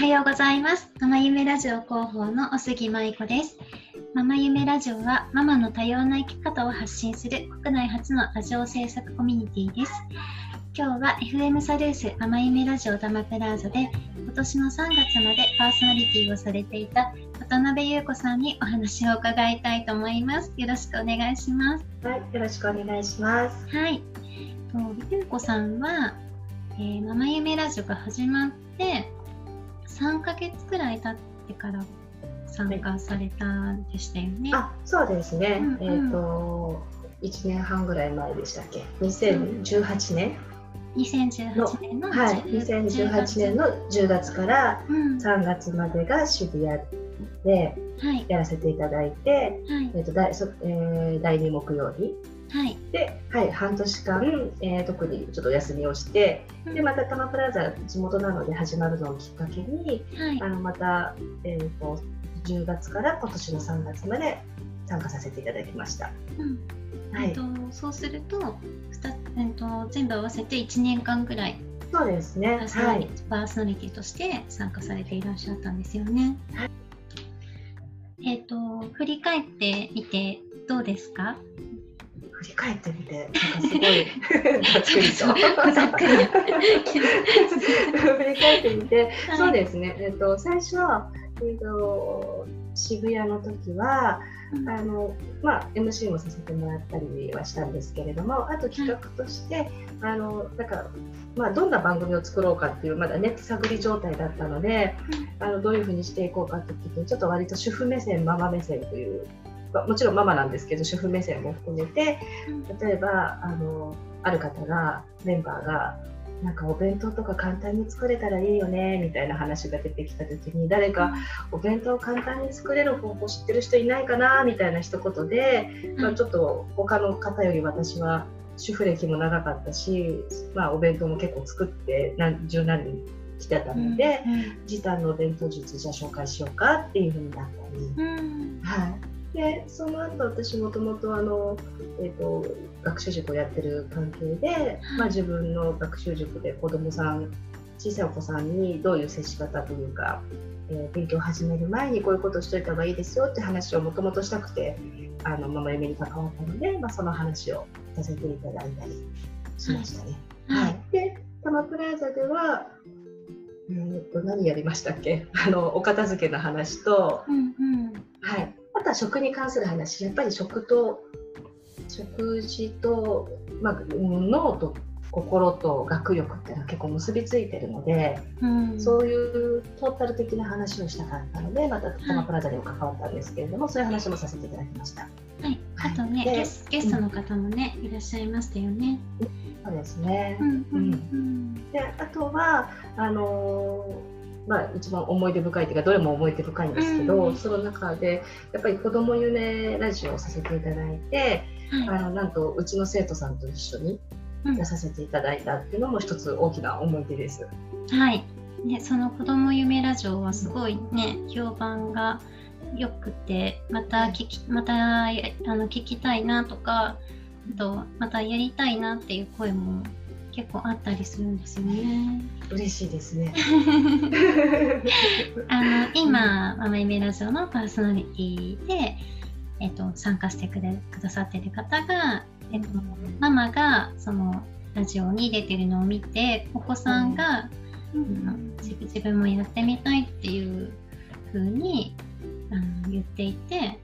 はようございます。ママ夢ラジオ広報のお杉舞子です。ママ夢ラジオはママの多様な生き方を発信する国内初のラジオ制作コミュニティです。今日は FM サルースママ夢ラジオダマプラーザで今年の3月までパーソナリティをされていた渡辺優子さんにお話を伺いたいと思います。よろしくお願いします。はい、よろしくお願いします。はい。と優子さんは、えーママ夢ラジオが始まって3ヶ月くらい経ってから参加されたんでしたよね。あ、そうですね。うんうんえっ、と1年半ぐらい前でしたっけ？2018年？2018年の10はい、2018年の10月からうん、3月までが渋谷ではいやらせていただいて、はいえっ、と第そえー第2木曜日はい。で、はい、半年間、えー特にちょっとお休みをして、でまたタマプラザ地元なので始まるのをきっかけに。はいあのまた、えー、と10月から今年の3月まで参加させていただきました。うんはいえっと、そうするとえっと全部合わせて1年間ぐらいそうですね。パーソナリ,、はい。パーソナリティとして参加されていらっしゃったんですよね。はいえっと振り返ってみてどうですか？振り返ってみて、なんかすごいざっくりと。そ うざっくり 振り返ってみて、はいそうですね。えっ、と最初、えっ、と渋谷の時は。うんあのまあ、MC もさせてもらったりはしたんですけれどもあと企画として、あのなんかまあ、どんな番組を作ろうかっていうまだね手探り状態だったので、あのどういうふうにしていこうかって時にちょっと割と主婦目線ママ目線という、まあもちろんママなんですけど主婦目線も含めて例えばあのある方がメンバーがなんかお弁当とか簡単に作れたらいいよねみたいな話が出てきた時に誰かお弁当を簡単に作れる方法知ってる人いないかなみたいな一言で、まあ、ちょっと他の方より私は主婦歴も長かったし、まあ、お弁当も結構作って何十何人来てたので、時短のお弁当術じゃあ紹介しようかっていうふうになったり。はい、でその後私もともとあの、えー、と学習塾をやってる関係で、まあ、自分の学習塾で子どもさん小さいお子さんにどういう接し方というか、えー勉強を始める前にこういうことをしといた方がいいですよって話をもともとしたくてあのママ夢に関わったので、まあ、その話をさせていただいたりしましたね。ははい。い、でタマプラザでは、えー、と何やりましたっけ？あのお片付けの話と、うんうんはい、あとは食に関する話やっぱり食と食事と、まあ、うん脳と心と学力っていうのは結構結びついてるので、うん。そういうトータル的な話をしたかったのでまたタマプラザにも関わったんですけれども、そういう話もさせていただきました。はい、あとね、でゲスゲストの方もね、いらっしゃいましたよね。そうですね、うんうん。うん。であとはあのーまあ、一番思い出深いというかどれも思い出深いんですけど、うんその中でやっぱり子ども夢ラジオをさせていただいて、はいあのなんとうちの生徒さんと一緒にうん出させていただいたっていうのも一つ大きな思い出です。はい。ね、その子供夢ラジオはすごいね、評判が良くて、また聞き、またやあの聞きたいなとか、あとまたやりたいなっていう声も結構あったりするんですよね。嬉しいですね。あの今、ママ夢ラジオのパーソナリティで、えっと、参加してくれくださってる方が、えっと、ママがそのラジオに出てるのを見て、お子さんが、うん自分自分もやってみたいっていう風にあの言っていて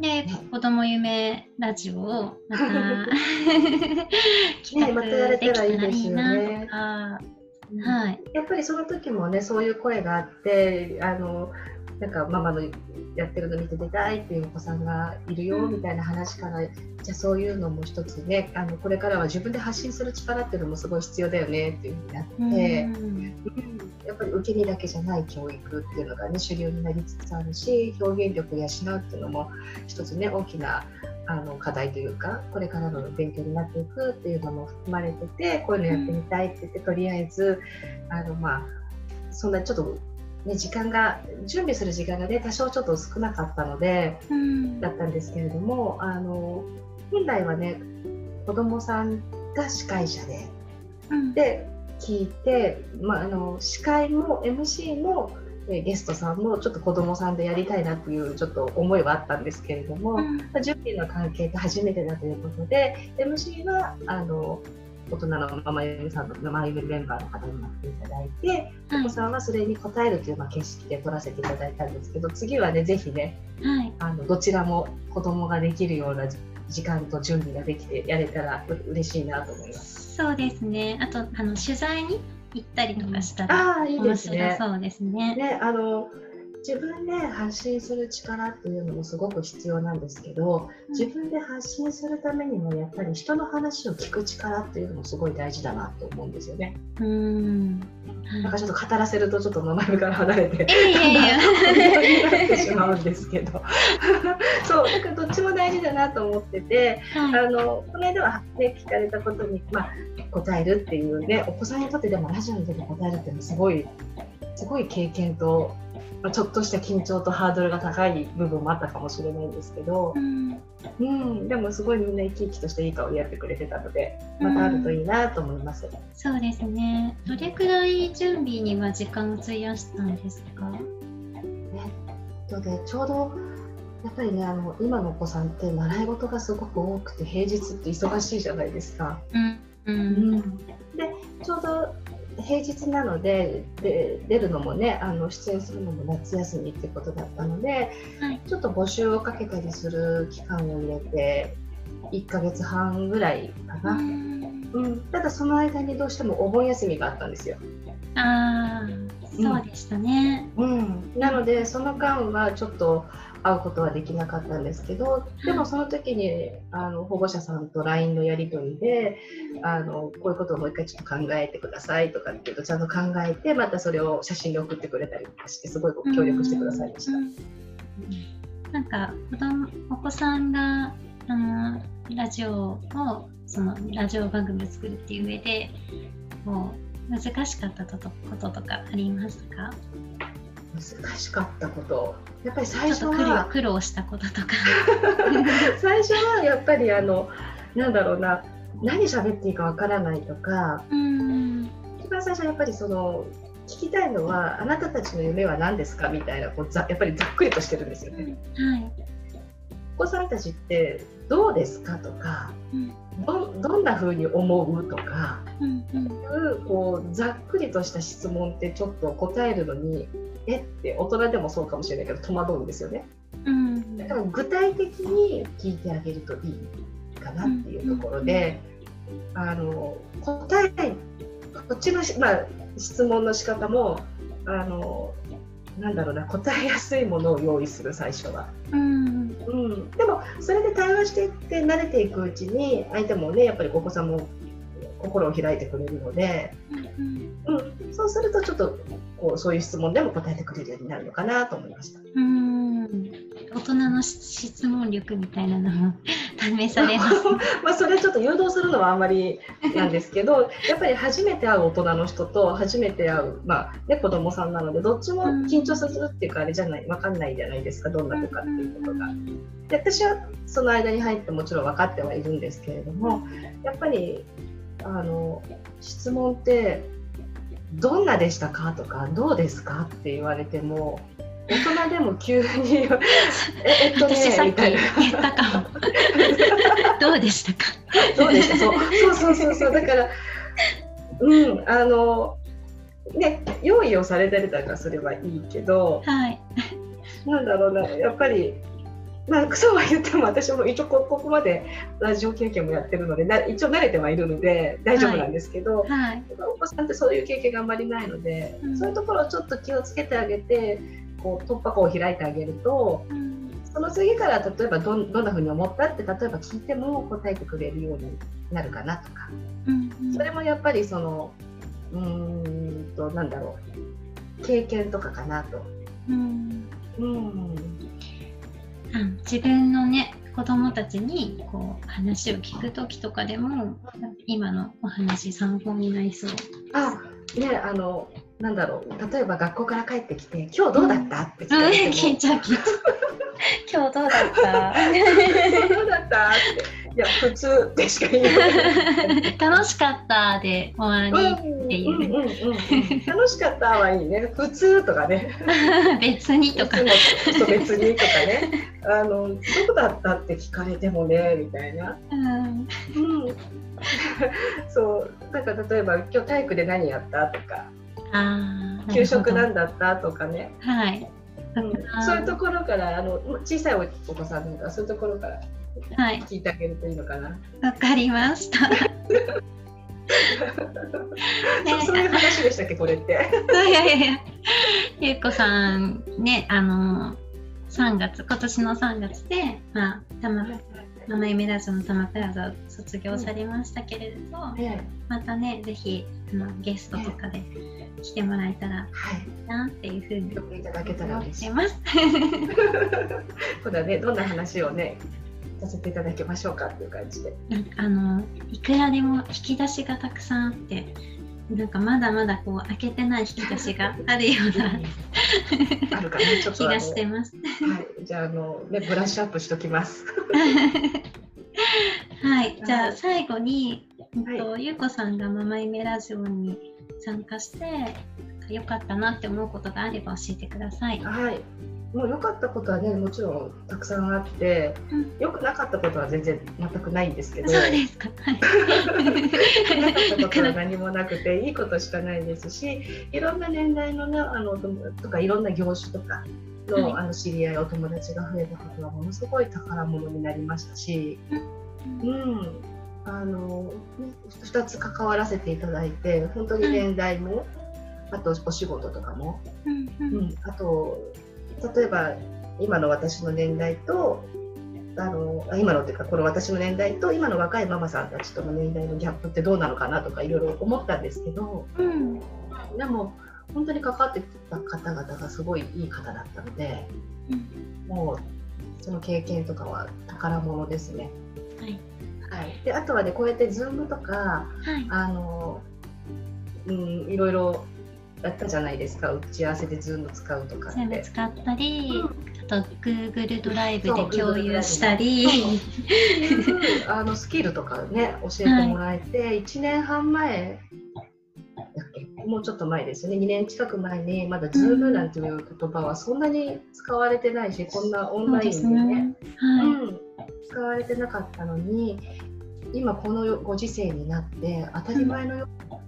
で子供夢ラジオをまた 企画できたらいいなとか、はい、やっぱりその時もねそういう声があってあのなんかママのやってるの見て出たいっていうお子さんがいるよみたいな話から、じゃあそういうのも一つねあのこれからは自分で発信する力っていうのもすごい必要だよねっていうふうになって、うん。うん。やっぱり受け身だけじゃない教育っていうのがね主流になりつつあるし表現力を養うっていうのも一つね大きなあの課題というかこれからの勉強になっていくっていうのも含まれててこういうのやってみたいって言って、とりあえずあのまあそんなちょっと、ね、時間が準備する時間がね多少ちょっと少なかったのでうん。だったんですけれどもあの本来はね子どもさんが司会者でうん。で聞いて、まあ、あの司会も MC もえゲストさんもちょっと子供さんでやりたいなっていうちょっと思いはあったんですけれども、うん、まあ、準備の関係って初めてだということで MC はあの大人のママゆさんのママゆメンバーの方になっていただいて、お子さんはそれに応えるというまあ形式で撮らせていただいたんですけど次はねぜひね、はい、あのどちらも子供ができるような時間と準備ができてやれたら嬉しいなと思います。そうですねあとあの取材に行ったりとかしたら、あいいですね。そうですね。ねあの自分で発信する力っていうのもすごく必要なんですけど、自分で発信するためにもやっぱり人の話を聞く力っていうのもすごい大事だなと思うんですよね。うん。なんかちょっと語らせるとちょっと名前から離れて、いやいやいや。なってしまうんですけどそうだからどっちも大事だなと思ってて、はい、あのこの間は、ね、聞かれたことに、まあ、答えるっていうねお子さんにとってでもラジオに出て答えるっていうのはすごいすごい経験とまあ、ちょっとした緊張とハードルが高い部分もあったかもしれないんですけど、うん、うん、でもすごいみんな生き生きとしていい顔でやってくれてたのでまたあるといいなと思います、うん、そうですね。どれくらい準備には時間を費やしたんですか？えっとねちょうどやっぱりねあの今のお子さんって習い事がすごく多くて平日って忙しいじゃないですか。うん、うん、でちょうど平日なのでで出るのもねあの出演するのも夏休みってことだったので、はい、ちょっと募集をかけたりする期間を入れて1ヶ月半ぐらいかな、うん、ただその間にどうしてもお盆休みがあったんですよ。あそうでしたね、うん、うん、なのでその間はちょっと会うことはできなかったんですけどでもその時にあの保護者さんと LINE のやり取りであのこういうことをもう一回ちょっと考えてくださいとかっていうとちゃんと考えてまたそれを写真で送ってくれたりとかしてすごい協力してくださいました。なんか子供お子さんがあのラジオをそのラジオ番組を作るっていう上でもう難しかったこととかありますか？難しかったこと。やっぱり最初は苦労したこととか。最初はやっぱりあのなんだろうな何喋っていいかわからないとか。一番最初はやっぱりその聞きたいのはあなたたちの夢は何ですかみたいなこうざやっぱりざっくりとしてるんですよね。はい、お子さんたちってどうですかとか、うん、どどんな風に思うとか、うんうん、いうこうざっくりとした質問ってちょっと答えるのにえ？って大人でもそうかもしれないけど戸惑うんですよね。うん、だから具体的に聞いてあげるといいかなっていうところで、うんうん、あの答えこっちの、まあ、質問の仕方もあのなんだろうな答えやすいものを用意する最初は。うん、うん、でもそれで対話していって慣れていくうちに相手もねやっぱりお子さんも心を開いてくれるので、うん、うん、そうするとちょっとこうそういう質問でも答えてくれるようになるのかなと思いました。うん大人の質問力みたいなのも試されます、まあそれちょっと誘導するのはあんまりなんですけど やっぱり初めて会う大人の人と初めて会う、まあね、子供さんなのでどっちも緊張するっていうかあれじゃない分かんないじゃないですかどんな子かっていうことが。で私はその間に入ってもちろん分かってはいるんですけれどもやっぱりあの質問ってどんなでしたか？とかどうですか？って言われても大人でも急に えっとねみたいな。言ったかも どうでしたか？どうでした？そうそうそうそう。だからうんあのね用意をされてたからすればいいけど、はい、なんだろうなやっぱりまあ、そうは言っても私も一応ここまでラジオ経験もやってるのでな一応慣れてはいるので大丈夫なんですけど、はい。はい、お子さんってそういう経験があんまりないので、うん、そういうところをちょっと気をつけてあげてこう突破口を開いてあげると、うん、その次から例えばどどんなふうに思ったって例えば聞いても答えてくれるようになるかなとか、うんうん、それもやっぱりそのうんとなんだろう。経験とかかなと。うん。うん自分のね子供たちにこう話を聞く時とかでも今のお話参考になりそう。あねあのなんだろう。例えば学校から帰ってきて「今日どうだった?」って聞かれても、うん、今日どうだった？どうだった？っていや普通でしか言えない。楽しかったで終わりっていう。うんうんうんうん。楽しかったはいいね。普通とかね。別にとか。別にとかね。あのどうだったって聞かれてもねみたいな、うん。うん、そうなんか例えば今日体育で何やったとか。あー給食なんだったとかね、はい。うん。そういうところからあの小さいお子さんなんかそういうところからはい聞いてあげるといいのかな、わかりましたそ そういう話でしたっけこれって。いやいやいやゆうこさんねあの3月今年の3月でまあたま生夢ラジオのタマプラザを卒業されましたけれど、はいまたねぜひあのゲストとかで来てもらえたらはいなっていうふうによくいただけたら嬉しい。てます。今度はね、どんな話をね、させていただきましょうかっていう感じで。あのいくらでも引き出しがたくさんあってなんかまだまだこう開けてない引き出しがあるようなあるかな、ちょっとあの。気がしてます。はい、じゃあ、あの、ね、ブラッシュアップしときます。はい、じゃはいあ最後に、はいうんとゆうこさんがママイメラジオに参加して良かったなって思うことがあれば教えてください。はい。もう良かったことはね、もちろんたくさんあってうん、良くなかったことは全然全くないんですけど。そうですか。はい。なかったことは何もなくていいことしかないですしいろんな年代の,、ね、あのとかいろんな業種とかの,、はいあの知り合いお友達が増えたことはものすごい宝物になりましたし、うん、あの2つ関わらせていただいて本当に年代も、あとお仕事とかも、うんううんん、あと例えば今の私の年代とあのあ今のっていうかこの私の年代と今の若いママさんたちとの年代のギャップってどうなのかなとかいろいろ思ったんですけどうん。でも本当に関わってきた方々がすごいいい方だったのでうん。もうその経験とかは宝物ですね。はい。はい、であとはねこうやって Zoom とかはい。あの、うん、いろいろやったじゃないですか打ち合わせで Zoom 使うとかって。全部使ったり、あと Google ドライブで共有したり。いうあのスキルとかね教えてもらえて、1年半前だっけ？もうちょっと前ですよね2年近く前にまだ Zoom なんていう言葉はそんなに使われてないし、こんなオンラインですねね。はい。うん、使われてなかったのに今このご時世になって当たり前のように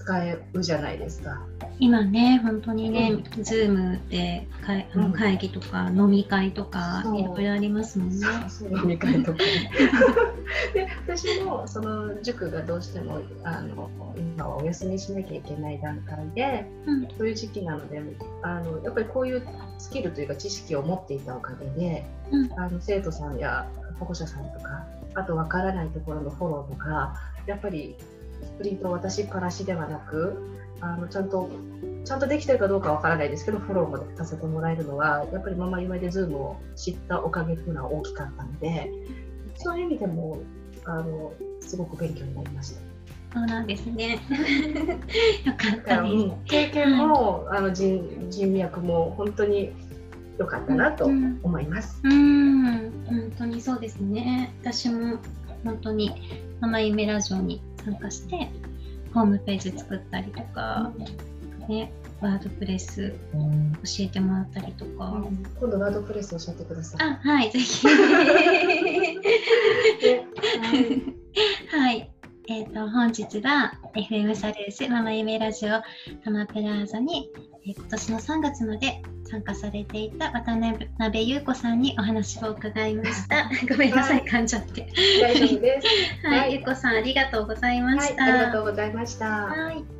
使えるじゃないですか。今ね、本当にね、うん。Zoom でかいあうん。の会議とか飲み会とかいろいろありますもんね。そう飲み会とか。ね で私もその塾がどうしてもあの今はお休みしなきゃいけない段階でうん。そういう時期なのであのやっぱりこういうスキルというか知識を持っていたおかげで、うん。あの生徒さんや保護者さんとかあとわからないところのフォローとかやっぱりスプリントを私からしではなくあのちゃんとちゃんとできてるかどうかわからないですけどフォローもさせてもらえるのはやっぱりママ夢で Zoom を知ったおかげっていうのは大きかったのでそういう意味でもあのすごく勉強になりました。そうなんですね。よかったです。うん経験も、あの人人脈も本当に良かったなとうん思います。うん、本当にそうですね。私も本当にママ夢ラジオに参加して、ホームページ作ったりとか、ね、ワードプレス教えてもらったりとか。今度ワードプレス教えてください。あ、はい、ぜひ。で はい。えっ、と、本日は FM サルースママ夢ラジオタマプラーザに、えー今年の3月まで参加されていた渡辺優子さんにお話を伺いました。ごめんなさい、噛んじゃって。大丈夫です。はい、はい優子さんありがとうございまはい、した。ありがとうございました。はい